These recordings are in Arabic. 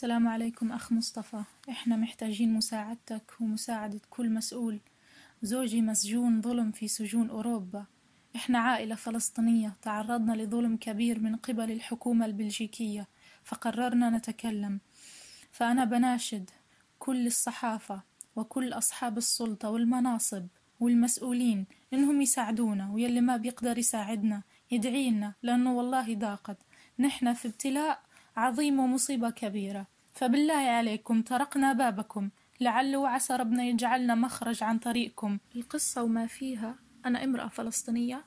السلام عليكم أخ مصطفى. إحنا محتاجين مساعدتك ومساعدة كل مسؤول. زوجي مسجون ظلم في سجون أوروبا. إحنا عائلة فلسطينية تعرضنا لظلم كبير من قبل الحكومة البلجيكية فقررنا نتكلم. فأنا بناشد كل الصحافة وكل أصحاب السلطة والمناصب والمسؤولين إنهم يساعدونا ويلي ما بيقدر يساعدنا يدعينا لأنه والله ضاقت نحن في ابتلاء عظيم ومصيبة كبيرة. فبالله عليكم طرقنا بابكم. لعل وعسى ربنا يجعلنا مخرج عن طريقكم. القصة وما فيها. أنا امرأة فلسطينية.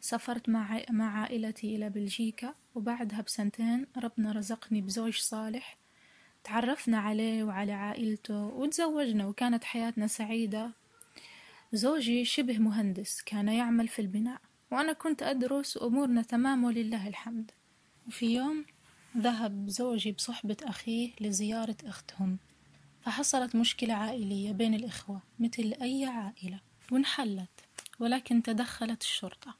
سافرت مع مع عائلتي إلى بلجيكا وبعدها بسنتين ربنا رزقني بزوج صالح. تعرفنا عليه وعلى عائلته وتزوجنا وكانت حياتنا سعيدة. زوجي شبه مهندس كان يعمل في البناء وأنا كنت أدرس أمورنا تمام ولله الحمد. وفي يوم ذهب زوجي بصحبة أخيه لزيارة أختهم فحصلت مشكلة عائلية بين الإخوة مثل أي عائلة وانحلت ولكن تدخلت الشرطة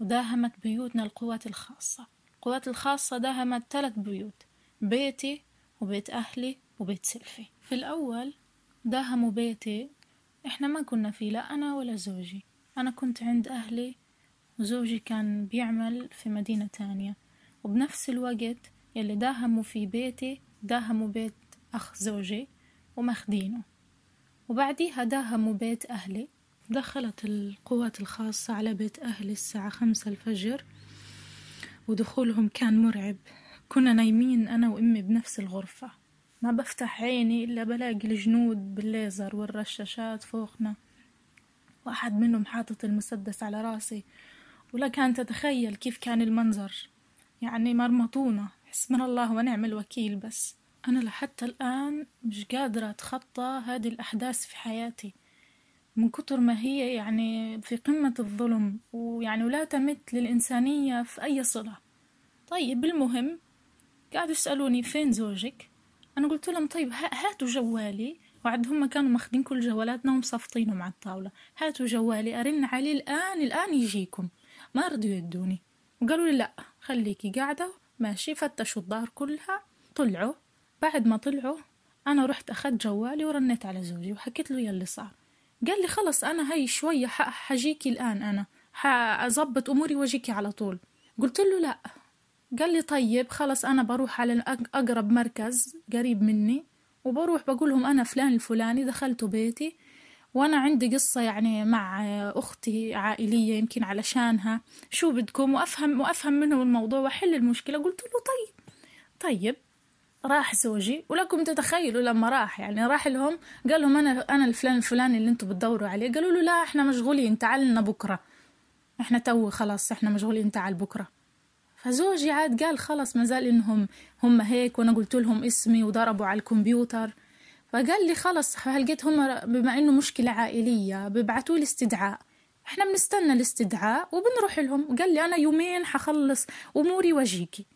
وداهمت بيوتنا القوات الخاصة. القوات الخاصة داهمت ثلاث بيوت بيتي وبيت أهلي وبيت سلفي. في الأول داهموا بيتي إحنا ما كنا فيه لا أنا ولا زوجي أنا كنت عند أهلي وزوجي كان بيعمل في مدينة تانية. وبنفس الوقت يلي داهموا في بيتي داهموا بيت أخ زوجي وماخدينه وبعديها داهموا بيت أهلي. دخلت القوات الخاصة على بيت أهلي الساعة خمسة الفجر. ودخولهم كان مرعب. كنا نايمين أنا وأمي بنفس الغرفة. ما بفتح عيني إلا بلاقي الجنود بالليزر والرشاشات فوقنا. واحد منهم حاطط المسدس على راسي. ولك أن تتخيل كيف كان المنظر. يعني مرمطونا حسبنا الله ونعم الوكيل بس أنا لحتى الآن مش قادرة أتخطى هذه الأحداث في حياتي. من كتر ما هي يعني في قمة الظلم ويعني ولا تمت للإنسانية في أي صلة. طيب المهم قاعدوا يسألوني فين زوجك؟ أنا قلت لهم طيب هاتوا جوالي. وعد هم كانوا ماخدين كل جوالاتنا ومصفطينهم على الطاولة. هاتوا جوالي أرن عليه الآن الآن يجيكم. ما رضيوا يدوني. وقالوا لي لأ خليكي قاعدة ماشي فتشوا الدار كلها طلعوا. بعد ما طلعوا أنا رحت أخذت جوالي ورنيت على زوجي وحكيت له يلي صار. قال لي خلص أنا هاي شوية حجيكي الآن أنا حأظبط أموري وأجيكي على طول. قلت له لأ. قال لي طيب خلص أنا بروح على أقرب مركز قريب مني وبروح بقولهم أنا فلان الفلاني دخلت بيتي. وأنا عندي قصة يعني مع أختي عائلية يمكن علشانها شو بدكم؟ وأفهم وأفهم منهم الموضوع وأحل المشكلة. قلت له طيب طيب راح زوجي. ولكم تتخيلوا لما راح يعني راح لهم قال لهم أنا أنا الفلان الفلاني اللي أنتم بتدوروا عليه. قالوا له لا إحنا مشغولين تعال لنا بكرة. إحنا تو خلاص إحنا مشغولين تعال بكرة. فزوجي عاد قال خلص ما زال إنهم هم هيك. وأنا قلت لهم اسمي وضربوا على الكمبيوتر. فقال لي خلص هلقيت هم بما إنه مشكلة عائلية ببعتوا لي استدعاء. إحنا بنستنى الاستدعاء وبنروح لهم. قال لي أنا يومين حخلص أموري وأجيكي.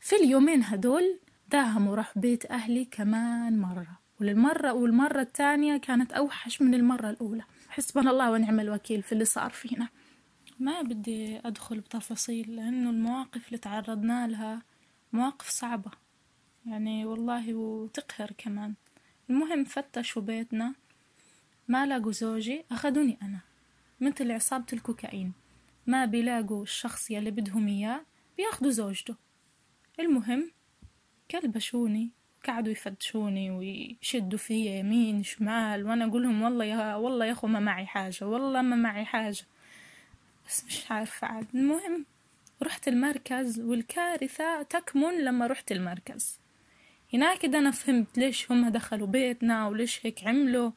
في اليومين هدول داهم وراح بيت أهلي كمان مرة. وللمرة والمرة الثانية كانت أوحش من المرة الأولى. حسبنا الله ونعم الوكيل في اللي صار فينا. ما بدي أدخل بتفاصيل لأنه المواقف اللي تعرضنا لها مواقف صعبة. يعني والله وتقهر كمان. المهم فتشوا بيتنا. ما لاقوا زوجي أخذوني أنا مثل عصابة الكوكايين. ما بيلاقوا الشخص يلي بدهم إياه بياخدوا زوجته. المهم كلبشوني قعدوا يفتشوني ويشدوا فيا يمين شمال وأنا أقول لهم والله يا والله يا أخو ما معي حاجة والله ما معي حاجة. بس مش عارفة عاد. المهم رحت المركز والكارثة تكمن لما رحت المركز. هناك أنا فهمت ليش هم دخلوا بيتنا وليش هيك عملوا.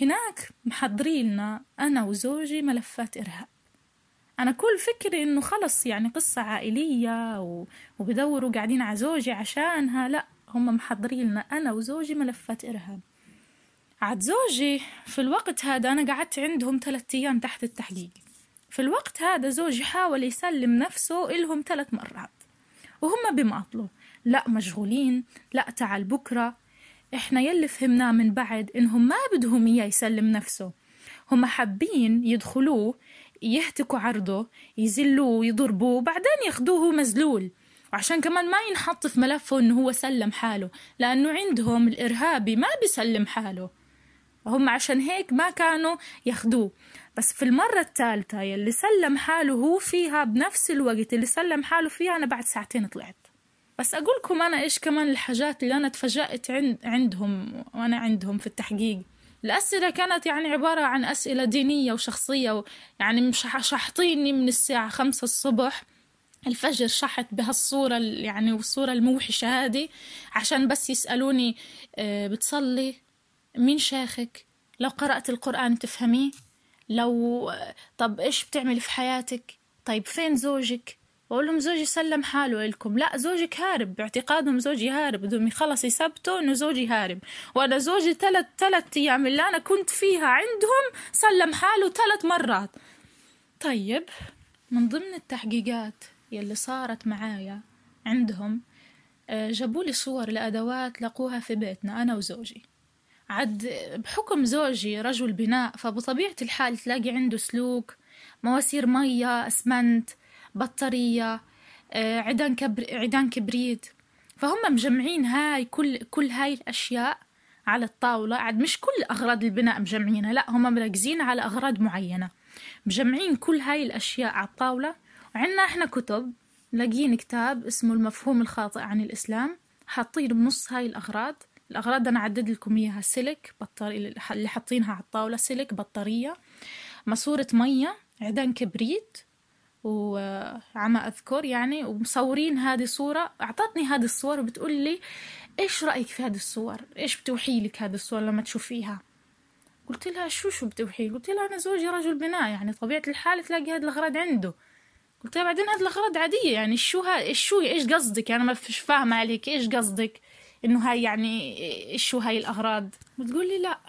هناك محضريلنا أنا وزوجي ملفات إرهاب. أنا كل فكري إنه خلص يعني قصة عائلية وبدوروا قاعدين على زوجي عشانها. لأ هم محضريلنا أنا وزوجي ملفات إرهاب. عاد زوجي في الوقت هذا أنا قعدت عندهم ثلاثة أيام تحت التحقيق. في الوقت هذا زوجي حاول يسلم نفسه إلهم ثلاث مرات. وهم بماطلوا لا مشغولين لا تعال بكرة. إحنا يلي فهمناه من بعد إنهم ما بدهم إياه يسلم نفسه. هم حابين يدخلوه يهتكوا عرضه يزلوه يضربوه بعدين ياخدوه مزلول وعشان كمان ما ينحط في ملفه إنه هو سلم حاله لأنه عندهم الإرهابي ما بيسلم حاله. هم عشان هيك ما كانوا ياخدوه بس في المرة الثالثة يلي سلم حاله هو فيها بنفس الوقت اللي سلم حاله فيها أنا بعد ساعتين طلعت. بس أقولكم أنا إيش كمان الحاجات اللي أنا تفاجأت عند عندهم وأنا عندهم في التحقيق. الأسئلة كانت يعني عبارة عن أسئلة دينية وشخصية يعني مش شحطيني من الساعة خمسة الصبح. الفجر شحت بهالصورة يعني والصورة الموحشة هذه عشان بس يسألوني آه، بتصلي؟ مين شيخك؟ لو قرأت القرآن تفهميه؟ لو طب إيش بتعمل في حياتك؟ طيب فين زوجك؟ بقول لهم زوجي سلم حاله لكم. لا زوجك هارب باعتقادهم زوجي هارب. بدهم خلص يثبتوا انه زوجي هارب. وأنا زوجي ثلاث ثلاث أيام اللي أنا كنت فيها عندهم سلم حاله ثلاث مرات. طيب من ضمن التحقيقات يلي صارت معايا عندهم آه، جابوا لي صور لأدوات لقوها في بيتنا أنا وزوجي. عد بحكم زوجي رجل بناء فبطبيعة الحال تلاقي عنده سلوك مواسير مية أسمنت بطارية آه، عيدان كبر عيدان كبريت. فهم مجمعين هاي كل كل هاي الأشياء على الطاولة. عاد مش كل أغراض البناء مجمعينها لا هم مركزين على أغراض معينة. مجمعين كل هاي الأشياء على الطاولة. وعندنا إحنا كتب لاقيين كتاب اسمه المفهوم الخاطئ عن الإسلام. حاطين بنص هاي الأغراض. الأغراض أنا عدد لكم إياها. سلك بطارية اللي حاطينها على الطاولة. سلك بطارية. ماسورة مية عيدان كبريت. وعما أذكر يعني ومصورين هذه صورة أعطتني هذه الصور وبتقول لي إيش رأيك في هذه الصور؟ إيش بتوحي لك هذه الصور لما تشوفيها؟ قلت لها شو شو بتوحي؟ قلت لها أنا زوجي رجل بناء يعني طبيعة الحال تلاقي هذه الأغراض عنده. قلت لها بعدين هذه الأغراض عادية يعني شو ها شو إيش قصدك؟ أنا ما فيش فاهمة عليك إيش قصدك؟ إنه هاي يعني شو هاي الأغراض؟ بتقول لي لا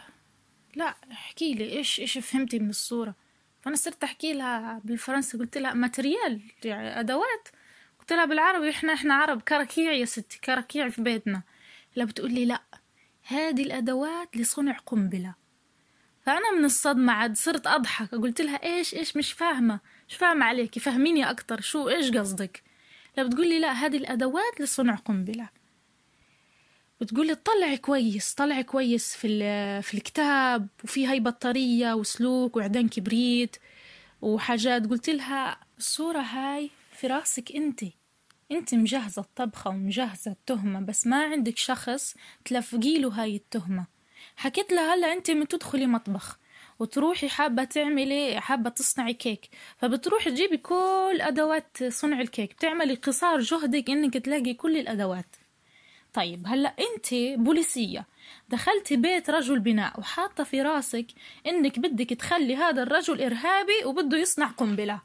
لا احكي لي إيش إيش فهمتي من الصورة؟ فأنا صرت أحكي لها بالفرنسي قلت لها matériel يعني أدوات؟ قلت لها بالعربي إحنا إحنا عرب كراكيع يا ستي كراكيع في بيتنا. لا بتقول لي لا هذه الأدوات لصنع قنبلة. فأنا من الصدمة عاد صرت أضحك قلت لها إيش إيش مش فاهمة مش فاهمة عليكي فهميني أكتر شو إيش قصدك؟ لا بتقول لي لا هذه الأدوات لصنع بتقولي طلعي كويس طلعي كويس في, في الكتاب وفي هاي بطارية وسلوك وعدان كبريت وحاجات. قلت لها الصورة هاي في راسك أنت. أنت مجهزة الطبخة ومجهزة التهمة بس ما عندك شخص تلفقي له هاي التهمة. حكيت لها هلا أنت من تدخلي مطبخ وتروحي حابة تعملي حابة تصنعي كيك فبتروحي تجيبي كل أدوات صنع الكيك. بتعملي قصار جهدك إنك تلاقي كل الأدوات. طيب هلأ أنت بوليسية دخلتي بيت رجل بناء وحاطة في راسك إنك بدك تخلي هذا الرجل إرهابي وبده يصنع قنبلة.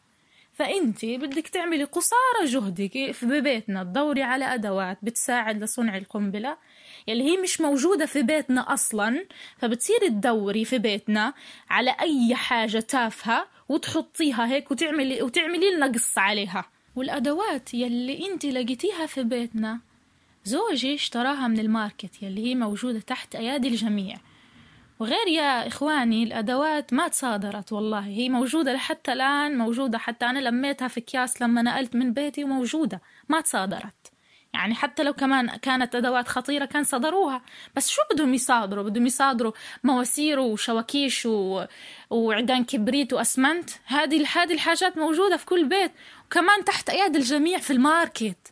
فأنت بدك تعملي قصارى جهدك في بيتنا تدوري على أدوات بتساعد لصنع القنبلة يلي هي مش موجودة في بيتنا أصلا فبتصيري تدوري في بيتنا على أي حاجة تافهة وتحطيها هيك وتعملي وتعملي لنا قصة عليها. والأدوات يلي أنت لقيتيها في بيتنا زوجي اشتراها من الماركت يلي هي موجودة تحت أيادي الجميع. وغير يا إخواني الأدوات ما تصادرت والله. هي موجودة لحتى الآن موجودة حتى أنا لميتها في أكياس لما نقلت من بيتي وموجودة. ما تصادرت. يعني حتى لو كمان كانت أدوات خطيرة كان صدروها. بس شو بدهم يصادروا؟ بدهم يصادروا مواسير وشواكيش و... وعيدان كبريت وأسمنت. هذه هذه الحاجات موجودة في كل بيت. وكمان تحت أيادي الجميع في الماركت.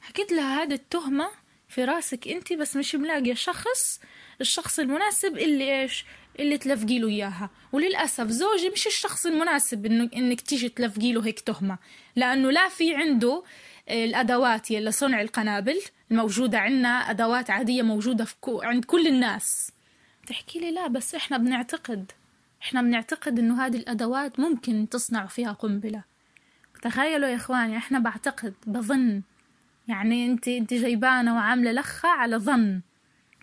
حكيت لها هذه التهمة في راسك أنت بس مش ملاقية شخص الشخص المناسب اللي إيش؟ اللي تلفقي له إياها. وللأسف زوجي مش الشخص المناسب انك إنك تيجي تلفقي له هيك تهمة. لأنه لا في عنده الأدوات يلا صنع القنابل الموجودة عندنا أدوات عادية موجودة في كو عند كل الناس. تحكي لي لا بس إحنا بنعتقد إحنا بنعتقد إنه هذه الأدوات ممكن تصنع فيها قنبلة. تخيلوا يا إخواني إحنا بعتقد بظن. يعني انت انت جايبانة وعاملة لخة على ظن.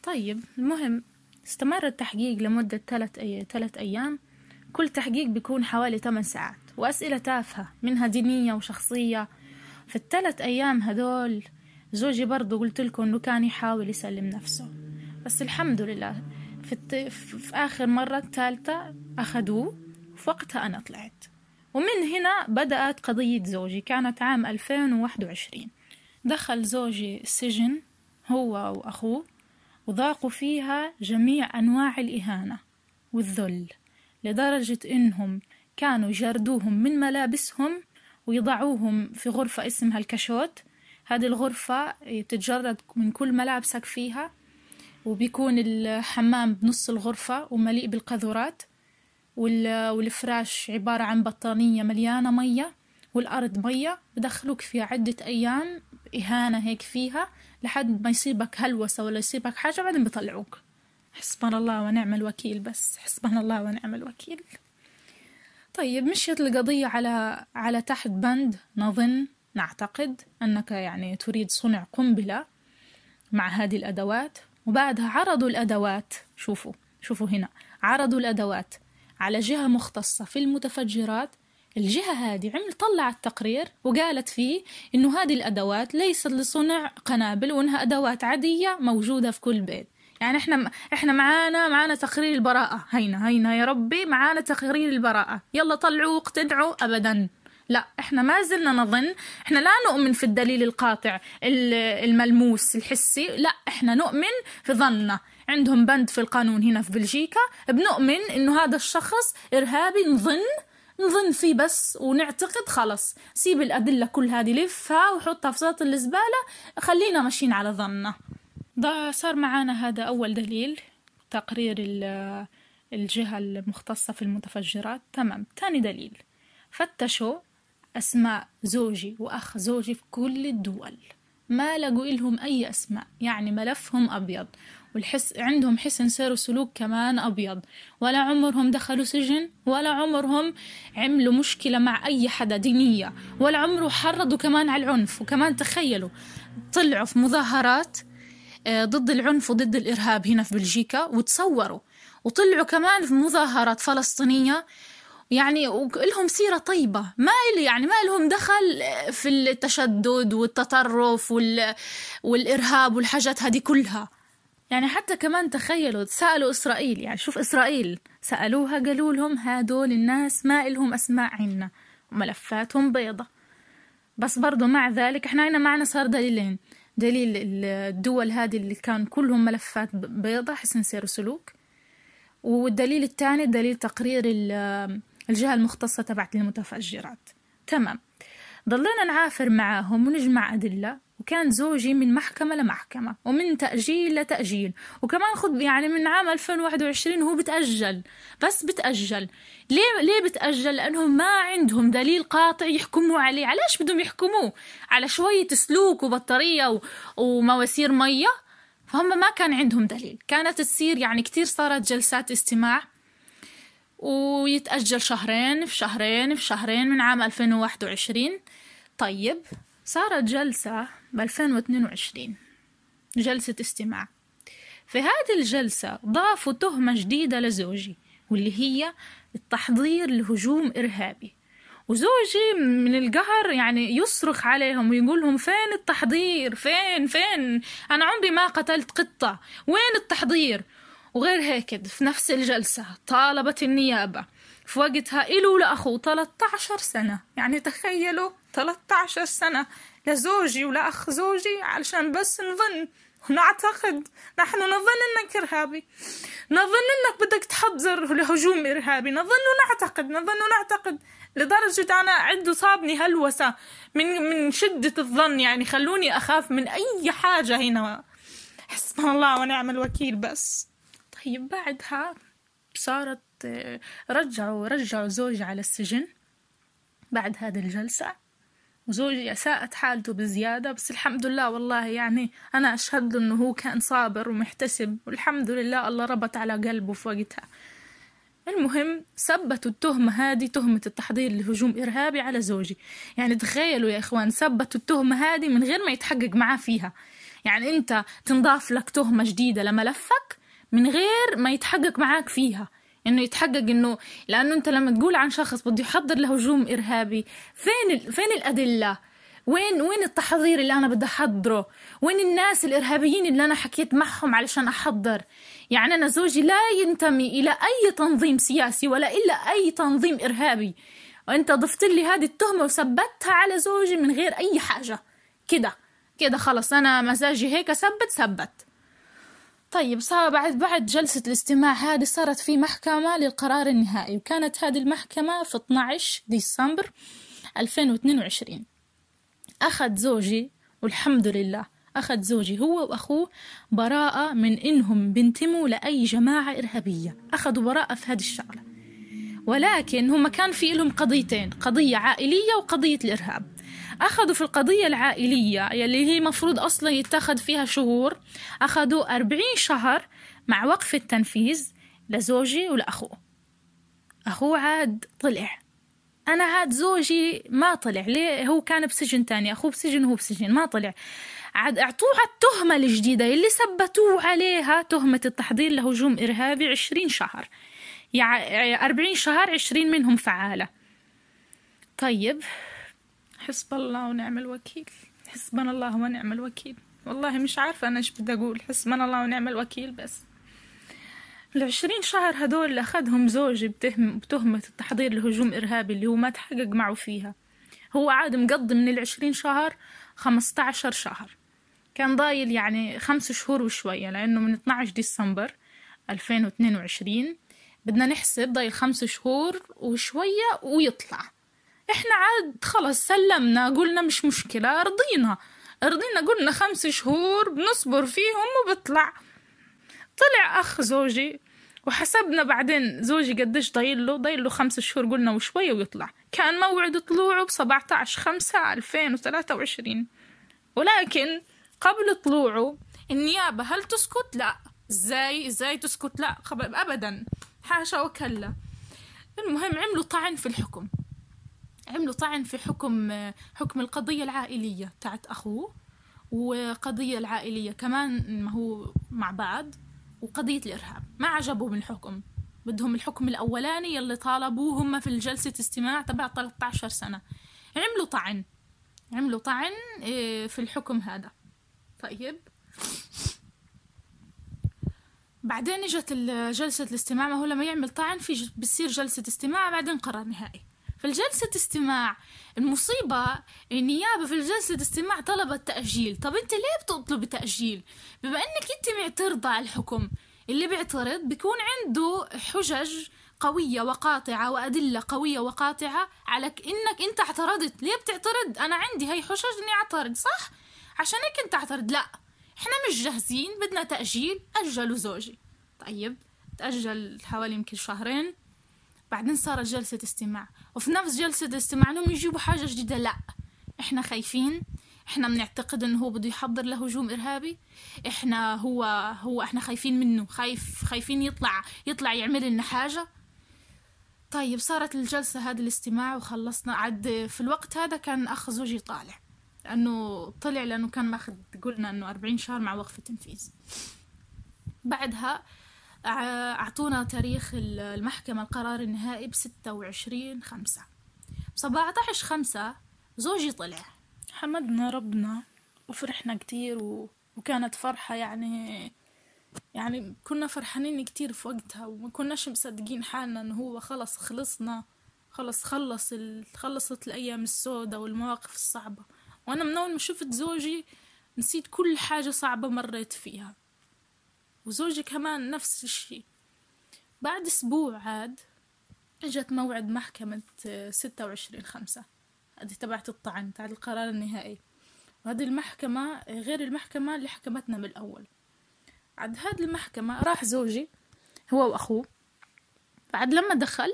طيب المهم استمر التحقيق لمدة ثلاث أي... ثلاث أيام. كل تحقيق بيكون حوالي 8 ساعات وأسئلة تافهة منها دينية وشخصية. في الثلاث أيام هدول زوجي برضو قلت لكم إنه كان يحاول يسلم نفسه. بس الحمد لله في, الت... في آخر مرة الثالثة أخدوه وفي وقتها أنا طلعت. ومن هنا بدأت قضية زوجي كانت عام 2021 دخل زوجي السجن هو وأخوه وذاقوا فيها جميع أنواع الإهانة والذل لدرجة إنهم كانوا يجردوهم من ملابسهم ويضعوهم في غرفة اسمها الكشوت هذه الغرفة تتجرد من كل ملابسك فيها وبيكون الحمام بنص الغرفة ومليء بالقاذورات والفراش عبارة عن بطانية مليانة مية والأرض مية بدخلوك فيها عدة أيام إهانة هيك فيها لحد ما يصيبك هلوسة ولا يصيبك حاجة بعدين بيطلعوك. حسبنا الله ونعم الوكيل بس. حسبنا الله ونعم الوكيل. طيب مشيت القضية على على تحت بند. نظن نعتقد أنك يعني تريد صنع قنبلة مع هذه الأدوات. وبعدها عرضوا الأدوات. شوفوا شوفوا هنا. عرضوا الأدوات على جهة مختصة في المتفجرات الجهة هذه عمل طلعت تقرير وقالت فيه إنه هذه الأدوات ليست لصنع قنابل وإنها أدوات عادية موجودة في كل بيت. يعني إحنا إحنا معانا معانا تقرير البراءة. هينا هينا يا ربي معانا تقرير البراءة. يلا طلعوا اقتدعوا أبدا. لا إحنا ما زلنا نظن إحنا لا نؤمن في الدليل القاطع الملموس الحسي. لا إحنا نؤمن في ظننا. عندهم بند في القانون هنا في بلجيكا. بنؤمن إنه هذا الشخص إرهابي نظن نظن فيه بس ونعتقد خلص سيب الأدلة كل هذه لفها وحطها في صوت الزبالة. خلينا ماشيين على ظننا. ده صار معانا هذا أول دليل تقرير الجهة المختصة في المتفجرات. تمام. تاني دليل. فتشوا أسماء زوجي وأخ زوجي في كل الدول. ما لقوا إلهم أي أسماء يعني ملفهم أبيض. والحس عندهم حسن سير وسلوك كمان أبيض. ولا عمرهم دخلوا سجن ولا عمرهم عملوا مشكلة مع أي حدا دينية ولا عمره حرضوا كمان على العنف. وكمان تخيلوا طلعوا في مظاهرات آه، ضد العنف وضد الإرهاب هنا في بلجيكا وتصوروا. وطلعوا كمان في مظاهرات فلسطينية. يعني لهم سيرة طيبة. ما إلي يعني ما لهم دخل في التشدد والتطرف وال... والإرهاب والحاجات هذه كلها. يعني حتى كمان تخيلوا سألوا إسرائيل يعني شوف إسرائيل سألوها قالوا لهم هادول الناس ما إلهم أسماء عنا وملفاتهم بيضة. بس برضو مع ذلك إحنا هنا معنا صار دليلين. دليل الدول هذه اللي كان كلهم ملفات بيضة حسن سير وسلوك. والدليل الثاني دليل تقرير الجهة المختصة تبعت المتفجرات. تمام. ضلينا نعافر معاهم ونجمع أدلة. وكان زوجي من محكمة لمحكمة ومن تأجيل لتأجيل. وكمان خد يعني من عام 2021 هو بتأجل. بس بتأجل. ليه ليه بتأجل؟ لأنهم ما عندهم دليل قاطع يحكموا عليه. علاش بدهم يحكموه؟ على شوية سلوك وبطارية و... ومواسير مية. فهم ما كان عندهم دليل. كانت تصير يعني كتير صارت جلسات استماع. ويتأجل شهرين في شهرين في شهرين من عام 2021 طيب صارت جلسة 2022 جلسة استماع. في هذه الجلسة ضافوا تهمة جديدة لزوجي واللي هي التحضير لهجوم إرهابي. وزوجي من القهر يعني يصرخ عليهم ويقول لهم فين التحضير؟ فين؟ فين؟ أنا عمري ما قتلت قطة. وين التحضير؟ وغير هيك في نفس الجلسة طالبت النيابة. في وقتها إلو لأخوه 13 سنة. يعني تخيلوا 13 سنة. لزوجي ولأخ زوجي علشان بس نظن ونعتقد نحن نظن إنك إرهابي. نظن إنك بدك تحضر لهجوم إرهابي. نظن ونعتقد نظن ونعتقد لدرجة أنا عنده صابني هلوسة من من شدة الظن. يعني خلوني أخاف من أي حاجة هنا. حسبنا الله ونعم الوكيل بس. طيب بعدها صارت رجعوا رجعوا زوجي على السجن بعد هذه الجلسة. وزوجي ساءت حالته بزيادة بس الحمد لله والله يعني أنا أشهد له إنه هو كان صابر ومحتسب والحمد لله الله ربط على قلبه في وقتها. المهم ثبتوا التهمة هذه تهمة التحضير لهجوم إرهابي على زوجي. يعني تخيلوا يا إخوان ثبتوا التهمة هذه من غير ما يتحقق معاه فيها. يعني أنت تنضاف لك تهمة جديدة لملفك من غير ما يتحقق معاك فيها. إنه يتحقق إنه لأنه أنت لما تقول عن شخص بده يحضر لهجوم إرهابي فين فين الأدلة؟ وين وين التحضير اللي أنا بدي أحضره؟ وين الناس الإرهابيين اللي أنا حكيت معهم علشان أحضر؟ يعني أنا زوجي لا ينتمي إلى أي تنظيم سياسي ولا إلى أي تنظيم إرهابي. وانت ضفت لي هذه التهمة وثبتها على زوجي من غير أي حاجة. كده كده خلص أنا مزاجي هيك أثبت ثبت. طيب صار بعد بعد جلسة الاستماع هذه صارت في محكمة للقرار النهائي وكانت هذه المحكمة في 12 ديسمبر 2022 أخذ زوجي والحمد لله أخذ زوجي هو وأخوه براءة من إنهم بينتموا لأي جماعة إرهابية. أخذوا براءة في هذه الشغلة. ولكن هم كان في لهم قضيتين قضية عائلية وقضية الإرهاب. أخذوا في القضية العائلية يلي هي مفروض أصلا يتخذ فيها شهور أخذوا أربعين شهر مع وقف التنفيذ لزوجي ولأخوه. أخوه عاد طلع. أنا عاد زوجي ما طلع. ليه؟ هو كان بسجن تاني أخوه بسجن وهو بسجن ما طلع. عاد أعطوه التهمة الجديدة اللي ثبتوه عليها تهمة التحضير لهجوم إرهابي عشرين شهر. يعني أربعين شهر عشرين منهم فعالة. طيب حسب الله ونعم الوكيل. حسبنا الله ونعم الوكيل. والله مش عارفة أنا إيش بدي أقول. حسبنا الله ونعم الوكيل بس. العشرين شهر هدول اللي أخذهم زوجي بتهم بتهمة التحضير لهجوم إرهابي اللي هو ما تحقق معه فيها. هو عاد مقضي من العشرين شهر خمسة عشر شهر. كان ضايل يعني خمس شهور وشوية لأنه من 12 ديسمبر 2022 بدنا نحسب ضايل خمس شهور وشوية ويطلع. إحنا عاد خلص سلمنا قلنا مش مشكلة رضينا. رضينا قلنا خمس شهور بنصبر فيهم وبطلع. طلع أخ زوجي وحسبنا بعدين زوجي قديش ضايل له؟ ضايل له خمس شهور قلنا وشوية ويطلع. كان موعد طلوعه خمسة ألفين وثلاثة وعشرين. ولكن قبل طلوعه النيابة هل تسكت؟ لا. إزاي؟ إزاي تسكت؟ لا. ابدا. حاشا وكلا. المهم عملوا طعن في الحكم. عملوا طعن في حكم حكم القضية العائلية تاعت أخوه وقضية العائلية كمان ما هو مع بعض وقضية الإرهاب. ما عجبهم الحكم. بدهم الحكم الأولاني اللي طالبوه هم في الجلسة استماع تبع 13 سنة. عملوا طعن. عملوا طعن إيه، في الحكم هذا. طيب. بعدين إجت جلسة الاستماع ما هو لما يعمل طعن في بتصير جلسة استماع بعدين قرار نهائي. في جلسة استماع المصيبة النيابة في جلسة استماع طلبت تأجيل. طب أنت ليه بتطلب تأجيل؟ بما إنك أنت معترضة على الحكم اللي بيعترض بيكون عنده حجج قوية وقاطعة وأدلة قوية وقاطعة على إنك أنت اعترضت. ليه بتعترض؟ أنا عندي هاي حجج إني أعترض صح؟ عشان هيك أنت اعترض. لا إحنا مش جاهزين بدنا تأجيل. أجلوا زوجي. طيب تأجل حوالي يمكن شهرين. بعدين صارت جلسة استماع. وفي نفس جلسة الاستماع انهم يجيبوا حاجة جديدة. لا إحنا خايفين. إحنا بنعتقد إنه هو بده يحضر لهجوم إرهابي. إحنا هو هو إحنا خايفين منه. خايف خايفين يطلع يطلع يعمل لنا حاجة. طيب صارت الجلسة هذه الاستماع وخلصنا. عد في الوقت هذا كان أخ زوجي طالع. لأنه طلع لأنه كان ماخذ قلنا إنه أربعين شهر مع وقف التنفيذ. بعدها أعطونا تاريخ المحكمة القرار النهائي بستة وعشرين خمسة. بسبعة عشر خمسة زوجي طلع. حمدنا ربنا وفرحنا كتير و... وكانت فرحة يعني يعني كنا فرحانين كتير في وقتها وما كناش مصدقين حالنا إنه هو خلص خلصنا خلص خلص ال... خلصت الأيام السوداء والمواقف الصعبة. وأنا من أول ما شفت زوجي نسيت كل حاجة صعبة مريت فيها. وزوجي كمان نفس الشي بعد أسبوع عاد إجت موعد محكمة ستة وعشرين خمسة. هذه تبعت الطعن تاع القرار النهائي. وهذه المحكمة غير المحكمة اللي حكمتنا من الأول. عاد هذه المحكمة راح زوجي هو وأخوه. بعد لما دخل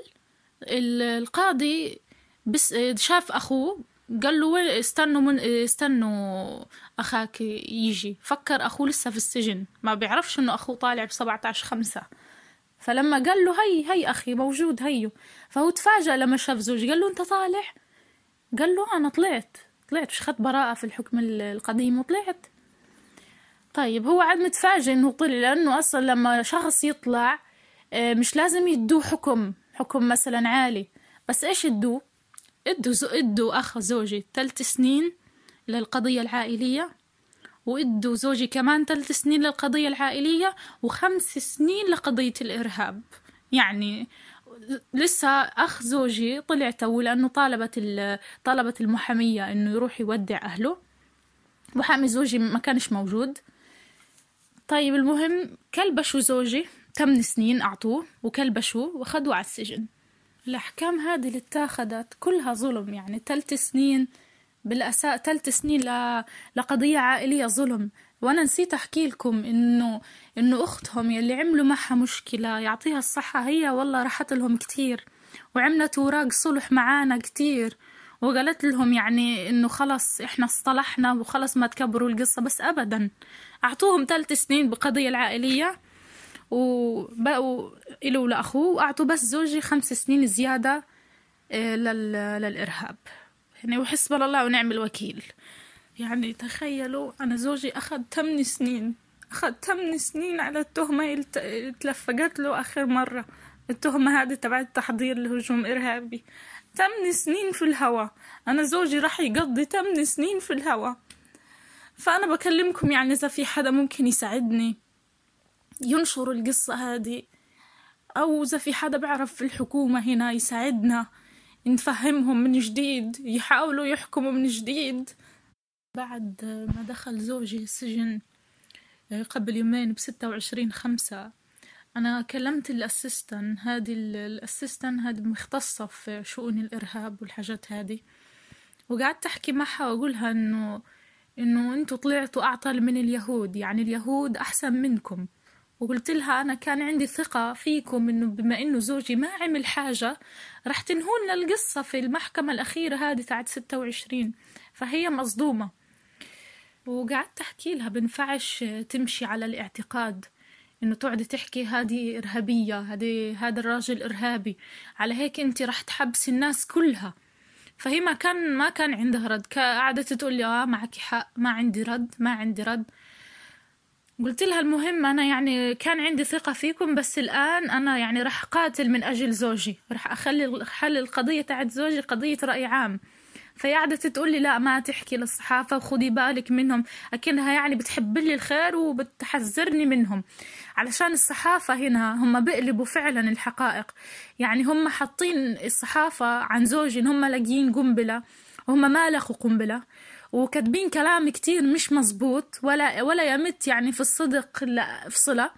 القاضي بس شاف أخوه قال له استنوا من استنوا أخاك يجي. فكر أخوه لسه في السجن. ما بيعرفش إنه أخوه طالع ب 17 خمسة. فلما قال له هي هي أخي موجود هيو. فهو تفاجأ لما شاف زوجي. قال له أنت طالع؟ قال له أنا طلعت. طلعت. مش خدت براءة في الحكم القديم وطلعت. طيب هو عاد متفاجئ إنه طلع لأنه أصلا لما شخص يطلع آه، مش لازم يدوه حكم حكم مثلا عالي. بس إيش يدوه؟ ادوا ادوا أخ زوجي ثلاث سنين للقضية العائلية وادوا زوجي كمان ثلاث سنين للقضية العائلية وخمس سنين لقضية الإرهاب. يعني لسه أخ زوجي طلع تو لأنه طالبت طلبت المحامية إنه يروح يودع أهله. وحامي زوجي ما كانش موجود. طيب المهم كلبشوا زوجي ثمان سنين أعطوه وكلبشوه وخدوه على السجن. الأحكام هذه اللي اتاخدت كلها ظلم يعني ثلاث سنين بالأساس ثلاث سنين ل... لقضية عائلية ظلم. وأنا نسيت أحكي لكم إنه إنه أختهم يلي عملوا معها مشكلة يعطيها الصحة هي والله راحت لهم كتير. وعملت وراق صلح معانا كتير. وقالت لهم يعني إنه خلص إحنا اصطلحنا وخلص ما تكبروا القصة بس أبدا. أعطوهم ثلاث سنين بقضية العائلية. وبقوا إلو لأخوه وأعطوا بس زوجي خمس سنين زيادة آه، للإرهاب. يعني وحسبنا الله ونعم الوكيل. يعني تخيلوا أنا زوجي أخذ ثمان سنين أخذ ثمان سنين على التهمة اللي تلفقت له آخر مرة. التهمة هذه تبعت تحضير لهجوم إرهابي. ثمان سنين في الهوا. أنا زوجي راح يقضي ثمان سنين في الهوا. فأنا بكلمكم يعني إذا في حدا ممكن يساعدني. ينشر القصة هذه. أو إذا في حدا بيعرف في الحكومة هنا يساعدنا نفهمهم من جديد يحاولوا يحكموا من جديد. بعد ما دخل زوجي السجن آه، قبل يومين بستة وعشرين خمسة أنا كلمت الأسيستن. هذه الأسيستن هذه مختصة في شؤون الإرهاب والحاجات هذه. وقعدت أحكي معها وأقولها إنه إنه أنتوا طلعتوا أعطل من اليهود. يعني اليهود أحسن منكم. وقلت لها أنا كان عندي ثقة فيكم إنه بما إنه زوجي ما عمل حاجة رح تنهون القصة في المحكمة الأخيرة هذه تاعت ستة وعشرين. فهي مصدومة. وقعدت أحكي لها بنفعش تمشي على الاعتقاد إنه تقعدي تحكي هذه إرهابية هذه هذا الراجل إرهابي. على هيك أنت رح تحبسي الناس كلها. فهي ما كان ما كان عندها رد. قعدت تقول لي آه معك حق ما عندي رد ما عندي رد. قلت لها المهم أنا يعني كان عندي ثقة فيكم بس الآن أنا يعني راح قاتل من أجل زوجي. راح أخلي حل القضية تاعت زوجي قضية رأي عام. فهي قعدت تقول لي لا ما تحكي للصحافة وخدي بالك منهم. أكنها يعني بتحب لي الخير وبتحذرني منهم. علشان الصحافة هنا هم بيقلبوا فعلا الحقائق. يعني هم حاطين الصحافة عن زوجي إن هم لاقيين قنبلة وهم ما لقوا قنبلة. وكاتبين كلام كتير مش مزبوط ولا ولا يمت يعني في الصدق لا في صلة.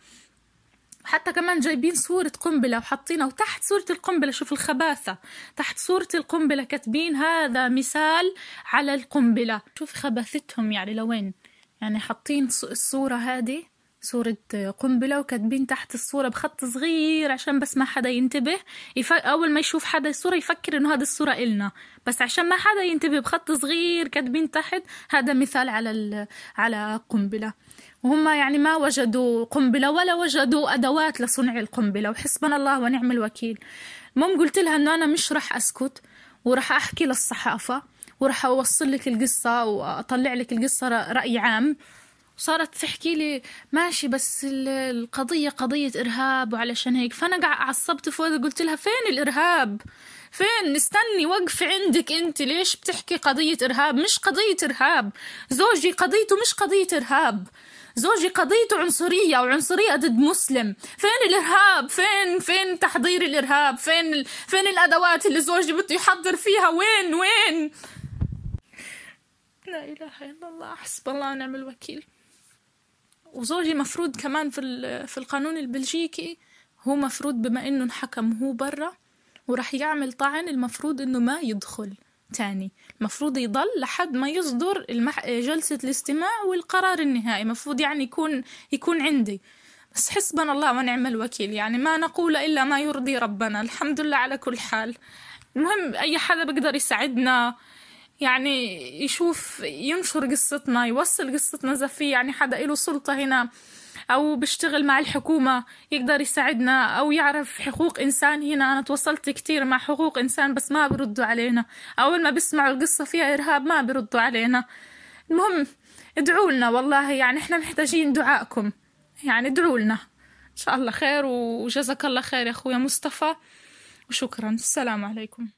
حتى كمان جايبين صورة قنبلة وحاطينها وتحت صورة القنبلة شوف الخباثة. تحت صورة القنبلة كاتبين هذا مثال على القنبلة. شوف خباثتهم يعني لوين؟ يعني حاطين الصورة هذه. صورة قنبلة وكاتبين تحت الصورة بخط صغير عشان بس ما حدا ينتبه. يف... أول ما يشوف حدا الصورة يفكر إنه هذه الصورة إلنا. بس عشان ما حدا ينتبه بخط صغير كاتبين تحت هذا مثال على ال... على قنبلة. وهم يعني ما وجدوا قنبلة ولا وجدوا أدوات لصنع القنبلة. وحسبنا الله ونعم الوكيل. المهم قلت لها إنه أنا مش رح أسكت ورح أحكي للصحافة ورح أوصل لك القصة وأطلع لك القصة رأي عام. صارت تحكي لي ماشي بس القضية قضية إرهاب وعلشان هيك. فأنا عصبت فوق قلت لها فين الإرهاب؟ فين؟ استني وقف عندك أنت. ليش بتحكي قضية إرهاب؟ مش قضية إرهاب. زوجي قضيته مش قضية إرهاب. زوجي قضيته عنصرية وعنصرية ضد مسلم. فين الإرهاب؟ فين؟ فين تحضير الإرهاب؟ فين فين الأدوات اللي زوجي بده يحضر فيها؟ وين؟ وين؟ لا إله إلا الله حسب الله ونعم الوكيل. وزوجي مفروض كمان في في القانون البلجيكي هو مفروض بما إنه انحكم هو برا وراح يعمل طعن المفروض إنه ما يدخل تاني. المفروض يضل لحد ما يصدر المح... جلسة الاستماع والقرار النهائي. المفروض يعني يكون يكون عندي. بس حسبنا الله ونعم الوكيل. يعني ما نقول إلا ما يرضي ربنا. الحمد لله على كل حال. المهم أي حدا بيقدر يساعدنا يعني يشوف ينشر قصتنا يوصل قصتنا إذا في يعني حدا له سلطة هنا أو بيشتغل مع الحكومة يقدر يساعدنا أو يعرف حقوق إنسان هنا. أنا تواصلت كتير مع حقوق إنسان بس ما بردوا علينا. أول ما بيسمعوا القصة فيها إرهاب ما بردوا علينا. المهم ادعوا لنا والله يعني إحنا محتاجين دعائكم. يعني ادعوا لنا. إن شاء الله خير وجزاك الله خير يا أخويا مصطفى. وشكرا. السلام عليكم.